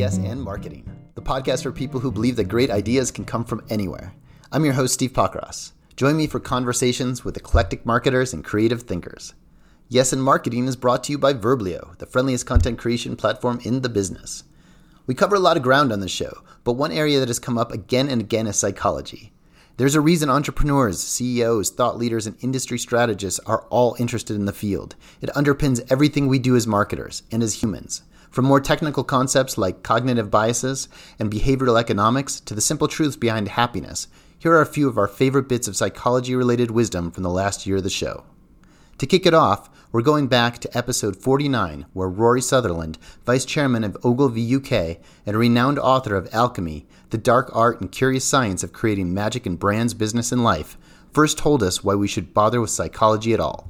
Yes and Marketing, the podcast for people who believe that great ideas can come from anywhere. I'm your host, Steve Pockross. Join me for conversations with eclectic marketers and creative thinkers. Yes and Marketing is brought to you by Verblio, the friendliest content creation platform in the business. We cover a lot of ground on this show, but one area that has come up again and again is psychology. There's a reason entrepreneurs, CEOs, thought leaders, and industry strategists are all interested in the field. It underpins everything we do as marketers and as humans. From more technical concepts like cognitive biases and behavioral economics to the simple truths behind happiness, here are a few of our favorite bits of psychology related wisdom from the last year of the show. To kick it off, we're going back to episode 49, where Rory Sutherland, vice chairman of Ogilvy UK and a renowned author of Alchemy, the dark art and curious science of creating magic in brands, business, and life, first told us why we should bother with psychology at all.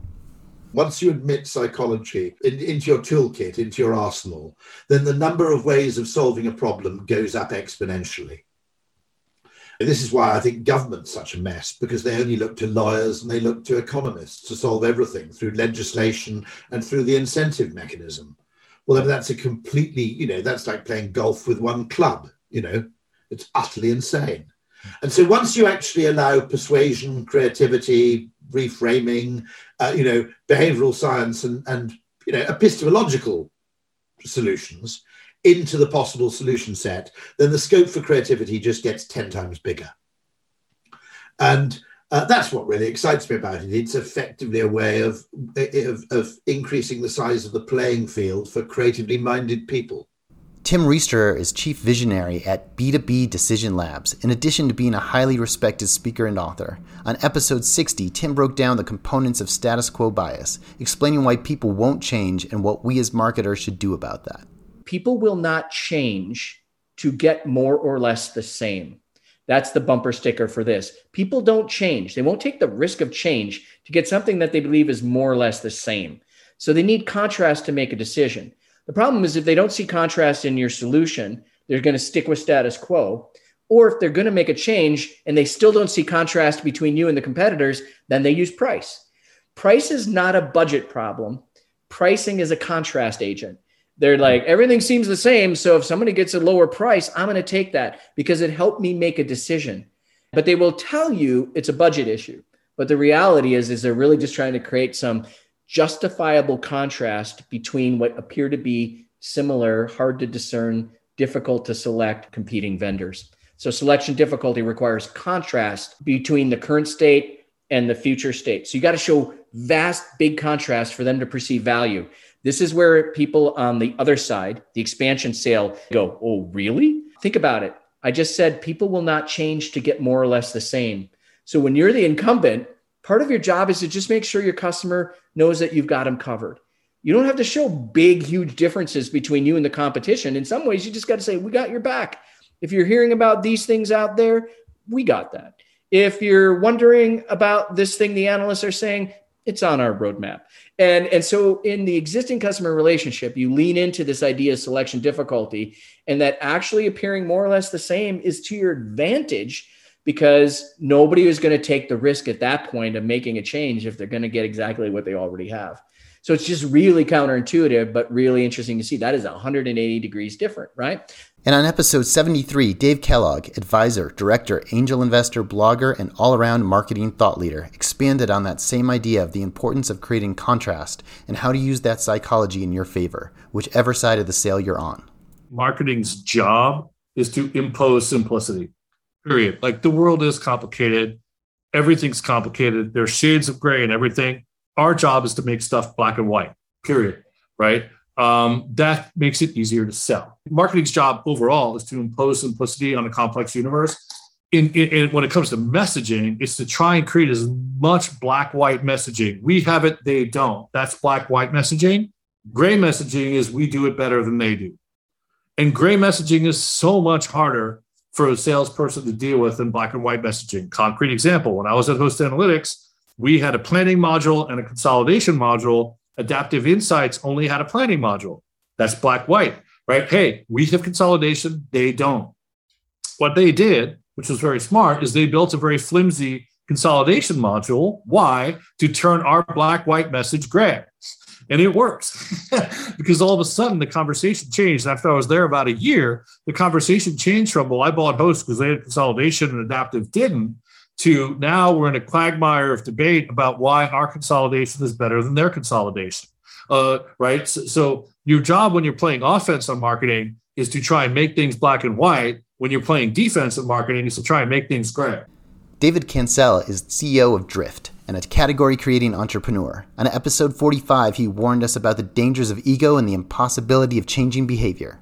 Once you admit psychology in, into your toolkit, into your arsenal, then the number of ways of solving a problem goes up exponentially. And this is why I think government's such a mess, because they only look to lawyers and they look to economists to solve everything through legislation and through the incentive mechanism. Well, that's a completely, you know, that's like playing golf with one club, you know, it's utterly insane. And so once you actually allow persuasion, creativity, reframing, uh, you know, behavioral science and, and, you know, epistemological solutions into the possible solution set, then the scope for creativity just gets 10 times bigger. And uh, that's what really excites me about it. It's effectively a way of, of, of increasing the size of the playing field for creatively minded people. Tim Riesterer is chief visionary at B2B Decision Labs, in addition to being a highly respected speaker and author. On episode 60, Tim broke down the components of status quo bias, explaining why people won't change and what we as marketers should do about that. People will not change to get more or less the same. That's the bumper sticker for this. People don't change. They won't take the risk of change to get something that they believe is more or less the same. So they need contrast to make a decision. The problem is if they don't see contrast in your solution, they're going to stick with status quo. Or if they're going to make a change and they still don't see contrast between you and the competitors, then they use price. Price is not a budget problem. Pricing is a contrast agent. They're like, everything seems the same. So if somebody gets a lower price, I'm going to take that because it helped me make a decision. But they will tell you it's a budget issue. But the reality is, is they're really just trying to create some justifiable contrast between what appear to be similar, hard to discern, difficult to select competing vendors. So selection difficulty requires contrast between the current state and the future state. So you got to show vast, big contrast for them to perceive value. This is where people on the other side, the expansion sale, go, Oh, really? Think about it. I just said people will not change to get more or less the same. So when you're the incumbent, part of your job is to just make sure your customer knows that you've got them covered. You don't have to show big, huge differences between you and the competition. In some ways, you just got to say, We got your back. If you're hearing about these things out there, we got that. If you're wondering about this thing the analysts are saying, it's on our roadmap. And, and so in the existing customer relationship, you lean into this idea of selection difficulty, and that actually appearing more or less the same is to your advantage because nobody is going to take the risk at that point of making a change if they're going to get exactly what they already have. So it's just really counterintuitive, but really interesting to see. That is 180 degrees different, right? And on episode 73, Dave Kellogg, advisor, director, angel investor, blogger, and all around marketing thought leader, expanded on that same idea of the importance of creating contrast and how to use that psychology in your favor, whichever side of the sale you're on. Marketing's job is to impose simplicity period. Like the world is complicated. Everything's complicated. There's shades of gray and everything. Our job is to make stuff black and white, period. Right. Um, that makes it easier to sell. Marketing's job overall is to impose simplicity on a complex universe. In, in, in, when it comes to messaging, it's to try and create as much black white messaging. We have it, they don't. That's black white messaging. Gray messaging is we do it better than they do. And gray messaging is so much harder for a salesperson to deal with in black and white messaging. Concrete example when I was at Host Analytics, we had a planning module and a consolidation module. Adaptive Insights only had a planning module. That's black white, right? Hey, we have consolidation, they don't. What they did, which was very smart, is they built a very flimsy consolidation module. Why? To turn our black white message gray. And it works because all of a sudden the conversation changed. After I was there about a year, the conversation changed from, well, I bought Host because they had consolidation and Adaptive didn't, to now we're in a quagmire of debate about why our consolidation is better than their consolidation. Uh, right. So, so your job when you're playing offense on marketing is to try and make things black and white. When you're playing defensive marketing is to try and make things gray. David Cancel is CEO of Drift and a category creating entrepreneur. On episode 45, he warned us about the dangers of ego and the impossibility of changing behavior.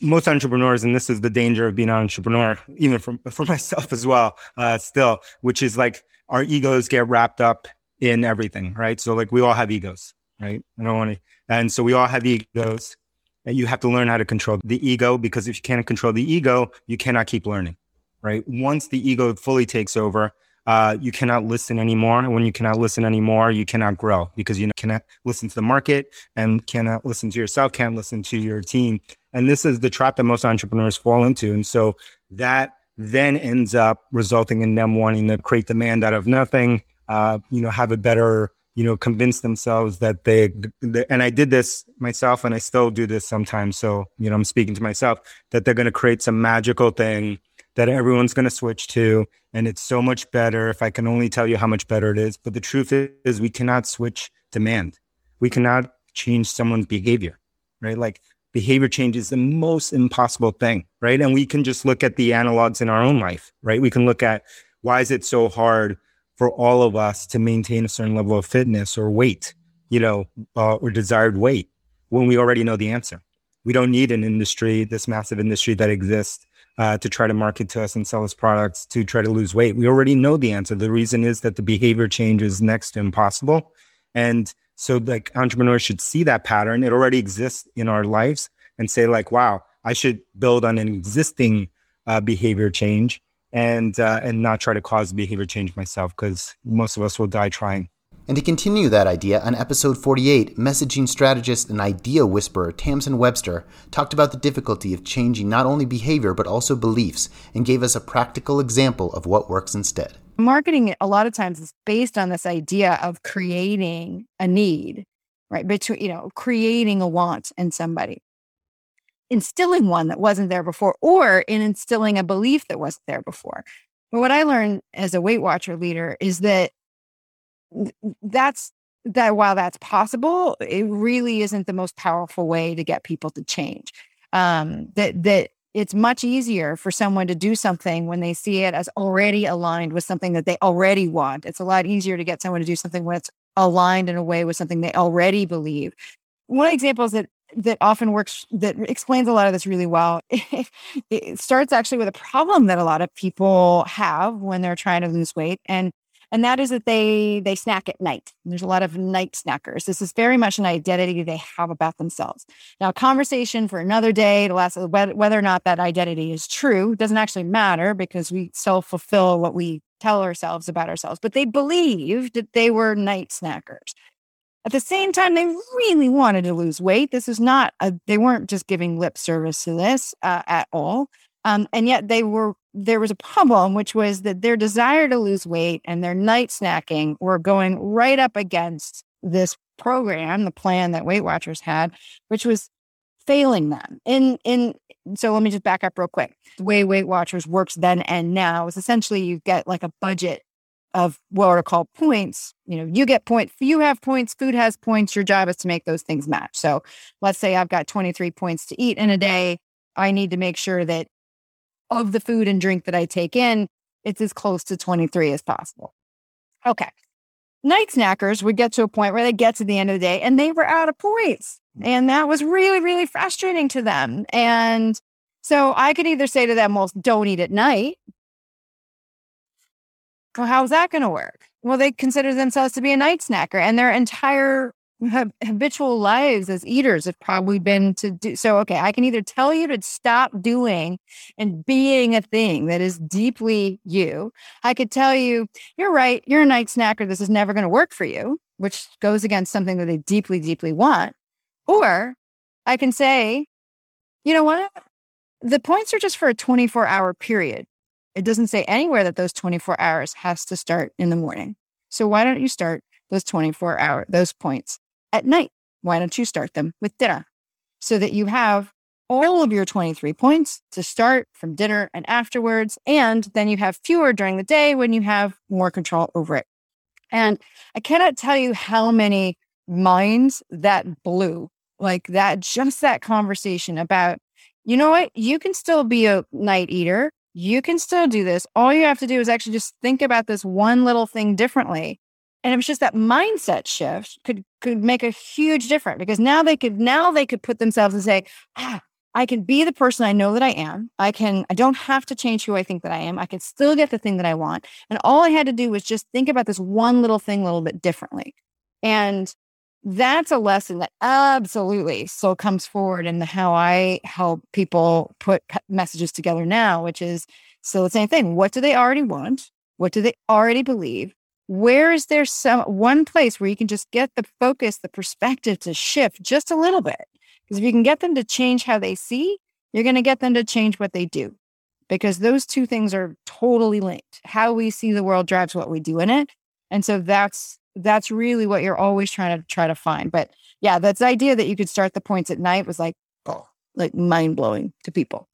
Most entrepreneurs, and this is the danger of being an entrepreneur, even for, for myself as well, uh, still, which is like our egos get wrapped up in everything, right? So, like, we all have egos, right? I don't want to, and so we all have egos, and you have to learn how to control the ego because if you can't control the ego, you cannot keep learning right? Once the ego fully takes over, uh, you cannot listen anymore. And when you cannot listen anymore, you cannot grow because you cannot listen to the market and cannot listen to yourself, can't listen to your team. And this is the trap that most entrepreneurs fall into. And so that then ends up resulting in them wanting to create demand out of nothing, uh, you know, have a better, you know, convince themselves that they, they, and I did this myself and I still do this sometimes. So, you know, I'm speaking to myself that they're going to create some magical thing that everyone's going to switch to. And it's so much better if I can only tell you how much better it is. But the truth is, we cannot switch demand. We cannot change someone's behavior, right? Like behavior change is the most impossible thing, right? And we can just look at the analogs in our own life, right? We can look at why is it so hard for all of us to maintain a certain level of fitness or weight, you know, uh, or desired weight when we already know the answer. We don't need an industry, this massive industry that exists uh, to try to market to us and sell us products to try to lose weight. We already know the answer. The reason is that the behavior change is next to impossible. And so like entrepreneurs should see that pattern. It already exists in our lives and say like, wow, I should build on an existing uh, behavior change and uh, and not try to cause behavior change myself because most of us will die trying. And to continue that idea, on episode 48, messaging strategist and idea whisperer Tamsen Webster talked about the difficulty of changing not only behavior but also beliefs and gave us a practical example of what works instead. Marketing, a lot of times, is based on this idea of creating a need, right? Between, you know, creating a want in somebody, instilling one that wasn't there before, or in instilling a belief that wasn't there before. But what I learned as a Weight Watcher leader is that that's that while that's possible, it really isn't the most powerful way to get people to change. Um, that that it's much easier for someone to do something when they see it as already aligned with something that they already want. It's a lot easier to get someone to do something when it's aligned in a way with something they already believe. One example is that that often works that explains a lot of this really well. it starts actually with a problem that a lot of people have when they're trying to lose weight and and that is that they they snack at night. There's a lot of night snackers. This is very much an identity they have about themselves. Now, conversation for another day to last whether or not that identity is true doesn't actually matter because we self fulfill what we tell ourselves about ourselves. But they believed that they were night snackers. At the same time, they really wanted to lose weight. This is not a, they weren't just giving lip service to this uh, at all. Um, and yet they were there was a problem, which was that their desire to lose weight and their night snacking were going right up against this program, the plan that Weight Watchers had, which was failing them. In in so let me just back up real quick. The way Weight Watchers works then and now is essentially you get like a budget of what are called points. You know, you get points, you have points, food has points. Your job is to make those things match. So let's say I've got 23 points to eat in a day. I need to make sure that of the food and drink that I take in, it's as close to 23 as possible. Okay. Night snackers would get to a point where they get to the end of the day and they were out of points. Mm. And that was really, really frustrating to them. And so I could either say to them, well, don't eat at night. Well, how's that going to work? Well, they consider themselves to be a night snacker and their entire habitual lives as eaters have probably been to do so okay i can either tell you to stop doing and being a thing that is deeply you i could tell you you're right you're a night snacker this is never going to work for you which goes against something that they deeply deeply want or i can say you know what? The points are just for a 24 hour period. It doesn't say anywhere that those 24 hours has to start in the morning. So why don't you start those 24 hour those points at night why don't you start them with dinner so that you have all of your 23 points to start from dinner and afterwards. And then you have fewer during the day when you have more control over it. And I cannot tell you how many minds that blew like that, just that conversation about, you know what, you can still be a night eater. You can still do this. All you have to do is actually just think about this one little thing differently. And it was just that mindset shift could could make a huge difference because now they could now they could put themselves and say, ah, I can be the person I know that I am. I can, I don't have to change who I think that I am. I can still get the thing that I want. And all I had to do was just think about this one little thing a little bit differently. And that's a lesson that absolutely still comes forward in the how I help people put messages together now, which is still the same thing. What do they already want? What do they already believe? Where is there some one place where you can just get the focus, the perspective to shift just a little bit? Because if you can get them to change how they see, you're going to get them to change what they do. Because those two things are totally linked. How we see the world drives what we do in it. And so that's that's really what you're always trying to try to find. But yeah, that's the idea that you could start the points at night was like, oh, like mind blowing to people.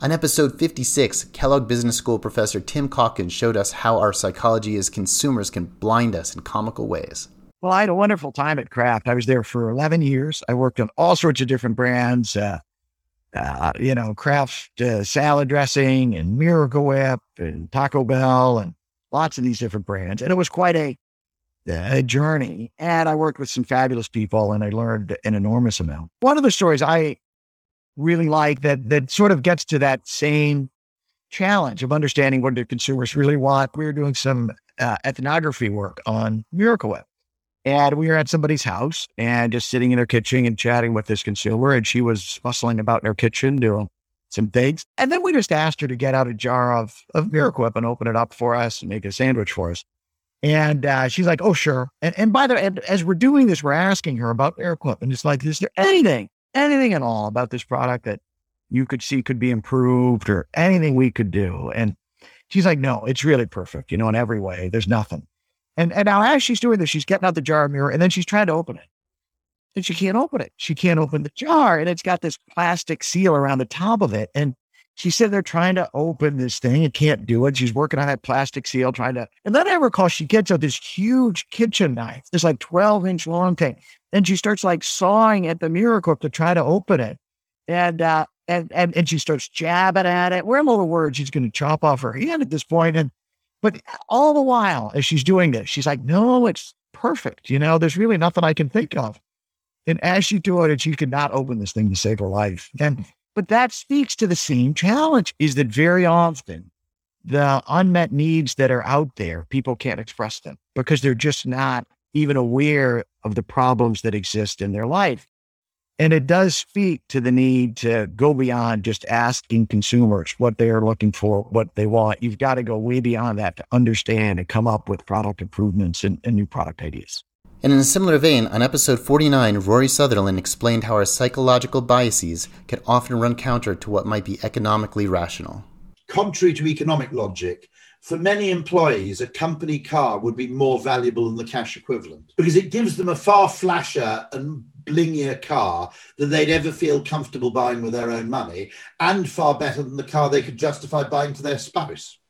On episode 56, Kellogg Business School professor Tim Calkins showed us how our psychology as consumers can blind us in comical ways. Well, I had a wonderful time at Kraft. I was there for 11 years. I worked on all sorts of different brands, uh, uh, you know, Kraft uh, salad dressing and Miracle Whip and Taco Bell and lots of these different brands. And it was quite a, a journey. And I worked with some fabulous people and I learned an enormous amount. One of the stories I really like that that sort of gets to that same challenge of understanding what the consumers really want. We were doing some uh, ethnography work on Miracle Whip. And we were at somebody's house and just sitting in her kitchen and chatting with this consumer. And she was bustling about in her kitchen doing some things. And then we just asked her to get out a jar of, of Miracle Whip and open it up for us and make a sandwich for us. And uh, she's like, oh, sure. And, and by the way, as we're doing this, we're asking her about Miracle Whip. And it's like, is there anything, anything at all about this product that you could see could be improved or anything we could do? And she's like, no, it's really perfect, you know, in every way. There's nothing. And, and now as she's doing this, she's getting out the jar mirror and then she's trying to open it. And she can't open it. She can't open the jar. And it's got this plastic seal around the top of it. And she's they're trying to open this thing and can't do it. She's working on that plastic seal, trying to. And then I recall she gets out this huge kitchen knife, this like 12 inch long thing. And she starts like sawing at the miracle to try to open it. And, uh, and, and, and she starts jabbing at it. We're in a little worried she's going to chop off her hand at this point. And but all the while, as she's doing this, she's like, no, it's perfect. You know, there's really nothing I can think of. And as she's doing it, she could not open this thing to save her life. And but that speaks to the same challenge is that very often the unmet needs that are out there, people can't express them because they're just not even aware of the problems that exist in their life. And it does speak to the need to go beyond just asking consumers what they are looking for, what they want. You've got to go way beyond that to understand and come up with product improvements and, and new product ideas. And in a similar vein, on episode 49, Rory Sutherland explained how our psychological biases can often run counter to what might be economically rational. Contrary to economic logic, for many employees, a company car would be more valuable than the cash equivalent because it gives them a far flasher and blingier car than they'd ever feel comfortable buying with their own money, and far better than the car they could justify buying to their spouse,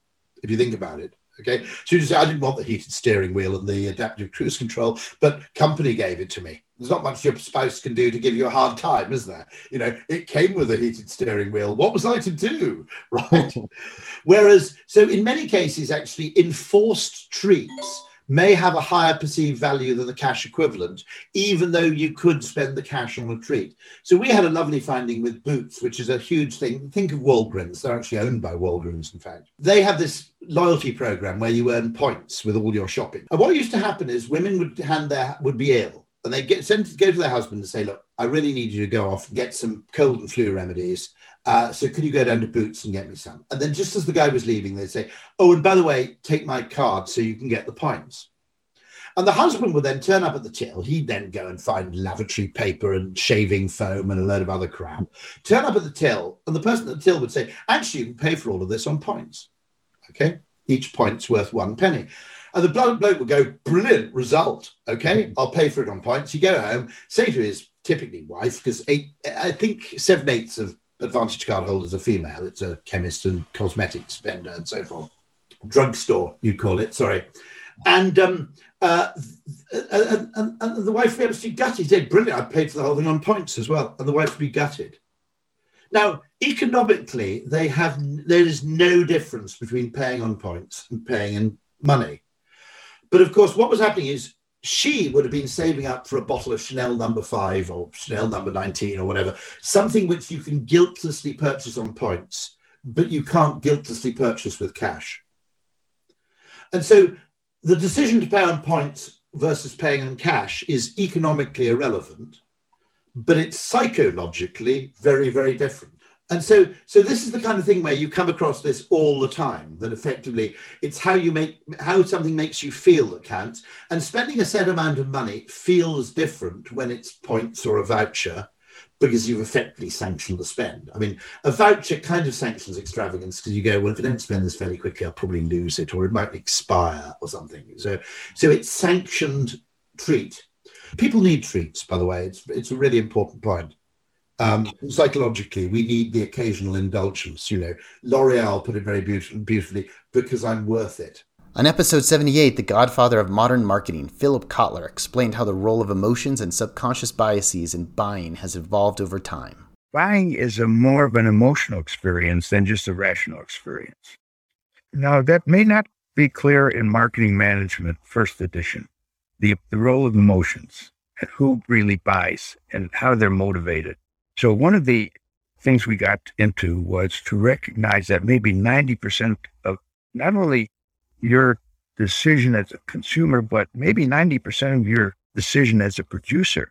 if you think about it. Okay, so you say, I didn't want the heated steering wheel and the adaptive cruise control, but company gave it to me. There's not much your spouse can do to give you a hard time, is there? You know, it came with a heated steering wheel. What was I to do? Right. Whereas, so in many cases, actually, enforced treats may have a higher perceived value than the cash equivalent, even though you could spend the cash on a treat. So we had a lovely finding with Boots, which is a huge thing. Think of Walgreens. They're actually owned by Walgreens, in fact. They have this loyalty program where you earn points with all your shopping. And what used to happen is women would hand their would be ill and they get sent to go to their husband and say, look, I really need you to go off get some cold and flu remedies. Uh, so could you go down to Boots and get me some? And then just as the guy was leaving, they'd say, oh, and by the way, take my card so you can get the points. And the husband would then turn up at the till. He'd then go and find lavatory paper and shaving foam and a load of other crap. Turn up at the till, and the person at the till would say, actually, you can pay for all of this on points. Okay. Each point's worth one penny. And the bloke would go, brilliant result. Okay, I'll pay for it on points. You go home, say to his typically wife, because I think seven eighths of Advantage card holders are female. It's a chemist and cosmetics vendor and so forth. Drugstore, you'd call it, sorry. And um, uh, and, and, and, the wife would be absolutely gutted. He said, brilliant, I paid for the whole thing on points as well. And the wife would be gutted. Now, economically, they have there is no difference between paying on points and paying in money. But of course, what was happening is she would have been saving up for a bottle of Chanel number five or Chanel number 19 or whatever, something which you can guiltlessly purchase on points, but you can't guiltlessly purchase with cash. And so the decision to pay on points versus paying on cash is economically irrelevant, but it's psychologically very, very different and so so this is the kind of thing where you come across this all the time that effectively it's how you make how something makes you feel that counts. And spending a set amount of money feels different when it's points or a voucher because you've effectively sanctioned the spend. I mean a voucher kind of sanctions extravagance because you go well if i don't spend this fairly quickly i'll probably lose it or it might expire or something. So so it's sanctioned treat. People need treats by the way. It's it's a really important point um, psychologically, we need the occasional indulgence. You know, L'Oreal put it very beautiful, beautifully because I'm worth it. On episode 78, the godfather of modern marketing, Philip Kotler, explained how the role of emotions and subconscious biases in buying has evolved over time. Buying is a more of an emotional experience than just a rational experience. Now, that may not be clear in marketing management, first edition, the, the role of emotions and who really buys and how they're motivated. So one of the things we got into was to recognize that maybe 90% of not only your decision as a consumer, but maybe 90% of your decision as a producer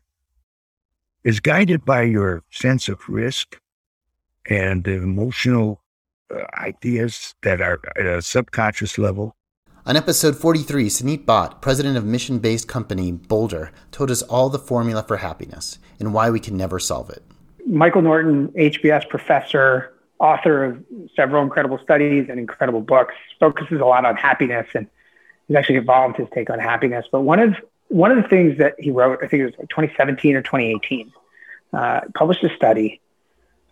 is guided by your sense of risk and the emotional uh, ideas that are at a subconscious level. On episode 43, Suneet Bhatt, president of mission based company Boulder, told us all the formula for happiness and why we can never solve it. Michael Norton, HBS professor, author of several incredible studies and incredible books, focuses a lot on happiness and he's actually evolved his take on happiness. But one of one of the things that he wrote, I think it was like 2017 or 2018, uh, published a study.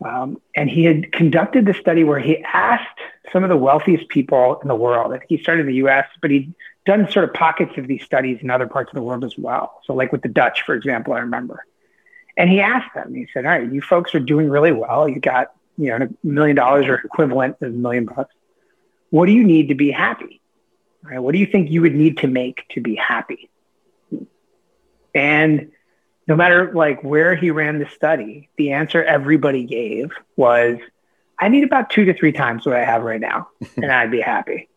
Um, and he had conducted the study where he asked some of the wealthiest people in the world. He started in the US, but he'd done sort of pockets of these studies in other parts of the world as well. So, like with the Dutch, for example, I remember. And he asked them, he said, All right, you folks are doing really well. You got, you know, a million dollars or equivalent of a million bucks. What do you need to be happy? Right? What do you think you would need to make to be happy? And no matter like where he ran the study, the answer everybody gave was, I need about two to three times what I have right now, and I'd be happy.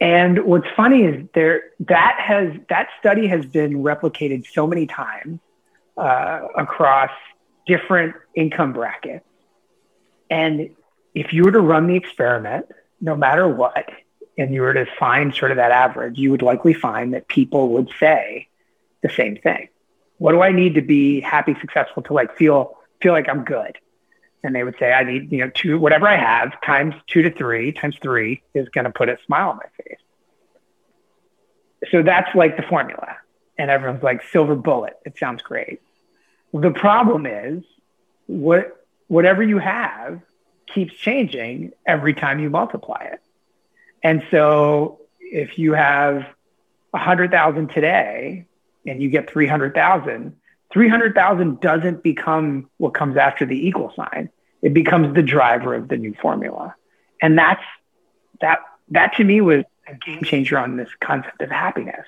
And what's funny is there that has that study has been replicated so many times uh, across different income brackets. And if you were to run the experiment, no matter what, and you were to find sort of that average, you would likely find that people would say the same thing. What do I need to be happy, successful to like feel feel like I'm good? And they would say, I need, you know, two whatever I have times two to three times three is going to put a smile on my face. So that's like the formula. And everyone's like, silver bullet. It sounds great. The problem is what whatever you have keeps changing every time you multiply it. And so if you have 100,000 today and you get 300,000, 300,000 doesn't become what comes after the equal sign. It becomes the driver of the new formula. And that's that that to me was a game changer on this concept of happiness.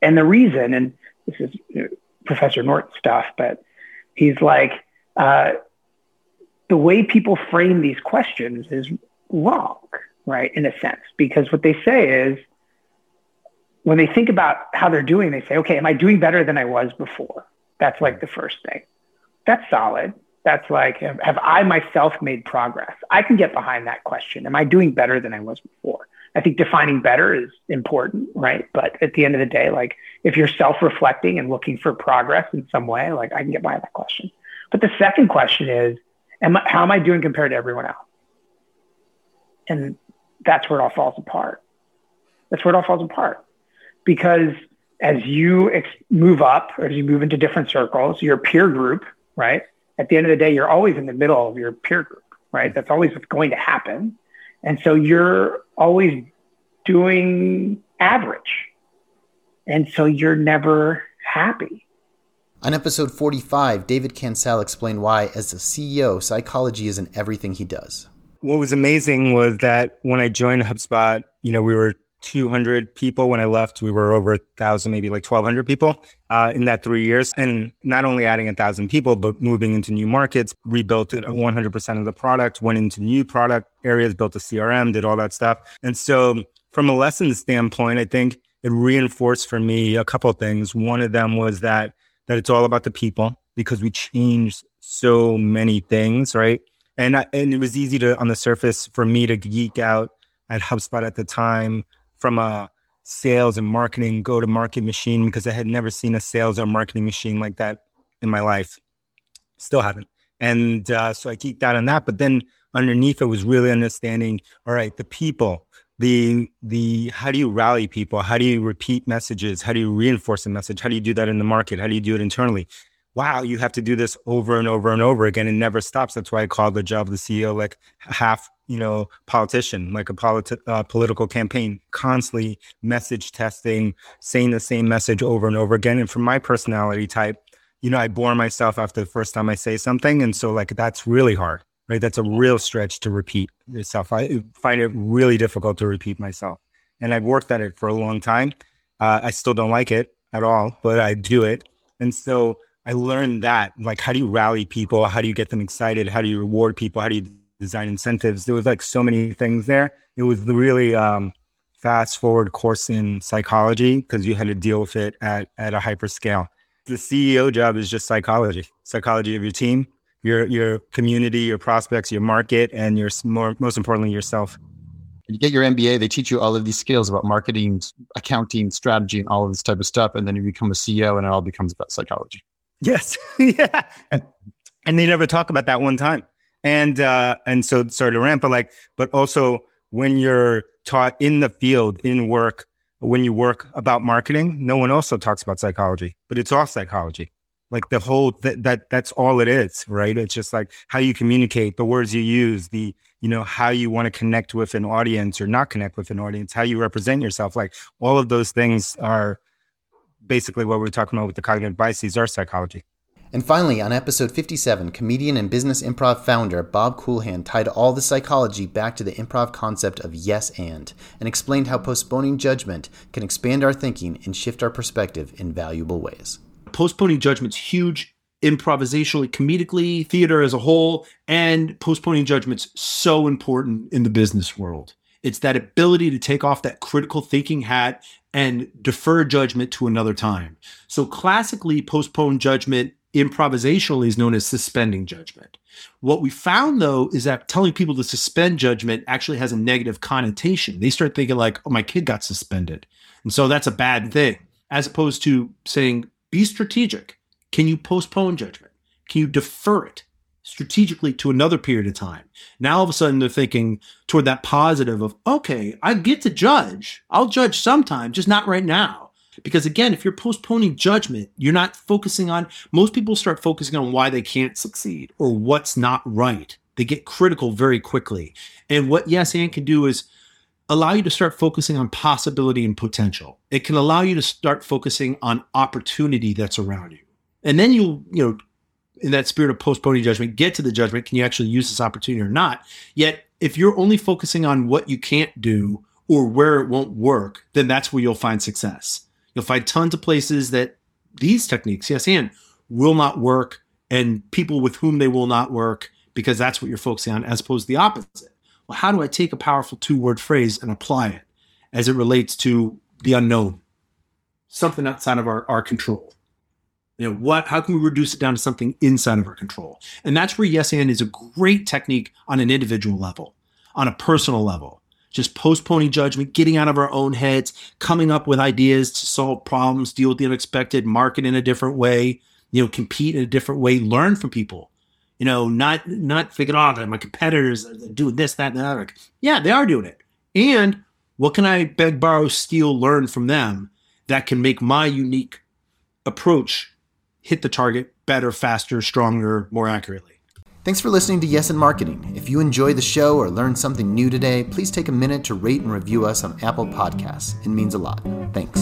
And the reason, and this is Professor Norton stuff, but he's like, uh, the way people frame these questions is wrong, right? In a sense, because what they say is when they think about how they're doing, they say, okay, am I doing better than I was before? That's like the first thing. That's solid. That's like, have, have I myself made progress? I can get behind that question. Am I doing better than I was before? I think defining better is important, right? But at the end of the day, like if you're self-reflecting and looking for progress in some way, like I can get by that question. But the second question is, am I, how am I doing compared to everyone else? And that's where it all falls apart. That's where it all falls apart. Because as you ex- move up or as you move into different circles, your peer group, right? At the end of the day, you're always in the middle of your peer group, right? That's always what's going to happen. And so you're always doing average. And so you're never happy. On episode 45, David Cancel explained why, as a CEO, psychology is in everything he does. What was amazing was that when I joined HubSpot, you know, we were 200 people. When I left, we were over a thousand, maybe like 1200 people uh, in that three years. And not only adding a thousand people, but moving into new markets, rebuilt 100% of the product, went into new product areas, built a CRM, did all that stuff. And so from a lesson standpoint, I think it reinforced for me a couple of things. One of them was that that it's all about the people because we changed so many things, right? And I, and it was easy to on the surface for me to geek out at HubSpot at the time from a sales and marketing go to market machine because I had never seen a sales or marketing machine like that in my life. Still haven't. And uh, so I geeked out on that. But then underneath it was really understanding, all right, the people, the the how do you rally people how do you repeat messages how do you reinforce a message how do you do that in the market how do you do it internally wow you have to do this over and over and over again and never stops that's why i call the job of the ceo like half you know politician like a politi- uh, political campaign constantly message testing saying the same message over and over again and for my personality type you know i bore myself after the first time i say something and so like that's really hard right? That's a real stretch to repeat yourself. I find it really difficult to repeat myself. And I've worked at it for a long time. Uh, I still don't like it at all, but I do it. And so I learned that, like, how do you rally people? How do you get them excited? How do you reward people? How do you design incentives? There was like so many things there. It was the really um, fast forward course in psychology because you had to deal with it at, at a hyper scale. The CEO job is just psychology, psychology of your team, your your community, your prospects, your market, and your more most importantly yourself. You get your MBA, they teach you all of these skills about marketing, accounting, strategy, and all of this type of stuff, and then you become a CEO, and it all becomes about psychology. Yes, yeah, and, they never talk about that one time, and uh, and so sorry to rant, but like, but also when you're taught in the field in work, when you work about marketing, no one also talks about psychology, but it's all psychology. Like the whole th- that that's all it is right? It's just like how you communicate the words you use the you know how you want to connect with an audience or not connect with an audience how you represent yourself like all of those things are basically what we're talking about with the cognitive biases are psychology and finally, on episode 57, comedian and business improv founder Bob Kulhan tied all the psychology back to the improv concept of yes and, and explained how postponing judgment can expand our thinking and shift our perspective in valuable ways postponing judgment's huge improvisationally, comedically, theater as a whole, and postponing judgment's so important in the business world. It's that ability to take off that critical thinking hat and defer judgment to another time. So classically, postponed judgment improvisationally is known as suspending judgment. What we found though is that telling people to suspend judgment actually has a negative connotation. They start thinking like, oh, my kid got suspended. And so that's a bad thing, as opposed to saying, be strategic. Can you postpone judgment? Can you defer it strategically to another period of time? Now all of a sudden they're thinking toward that positive of, okay, I get to judge. I'll judge sometime, just not right now. Because again, if you're postponing judgment, you're not focusing on, most people start focusing on why they can't succeed or what's not right. They get critical very quickly. And what Yes and can do is allow you to start focusing on possibility and potential. It can allow you to start focusing on opportunity that's around you. And then you'll, you know, in that spirit of postponing judgment, get to the judgment. Can you actually use this opportunity or not? Yet, if you're only focusing on what you can't do or where it won't work, then that's where you'll find success. You'll find tons of places that these techniques, yes, and will not work, and people with whom they will not work because that's what you're focusing on, as opposed to the opposite well, how do I take a powerful two word phrase and apply it as it relates to the unknown, something outside of our, our control? You know, what, how can we reduce it down to something inside of our control? And that's where yes and is a great technique on an individual level, on a personal level. Just postponing judgment, getting out of our own heads, coming up with ideas to solve problems, deal with the unexpected, market in a different way, you know, compete in a different way, learn from people you know, not not figure out oh, that my competitors are doing this, that, and the other. Yeah, they are doing it. And What can I beg, borrow, steal, learn from them that can make my unique approach hit the target better, faster, stronger, more accurately? Thanks for listening to Yes and Marketing. If you enjoy the show or learned something new today, please take a minute to rate and review us on Apple Podcasts. It means a lot. Thanks.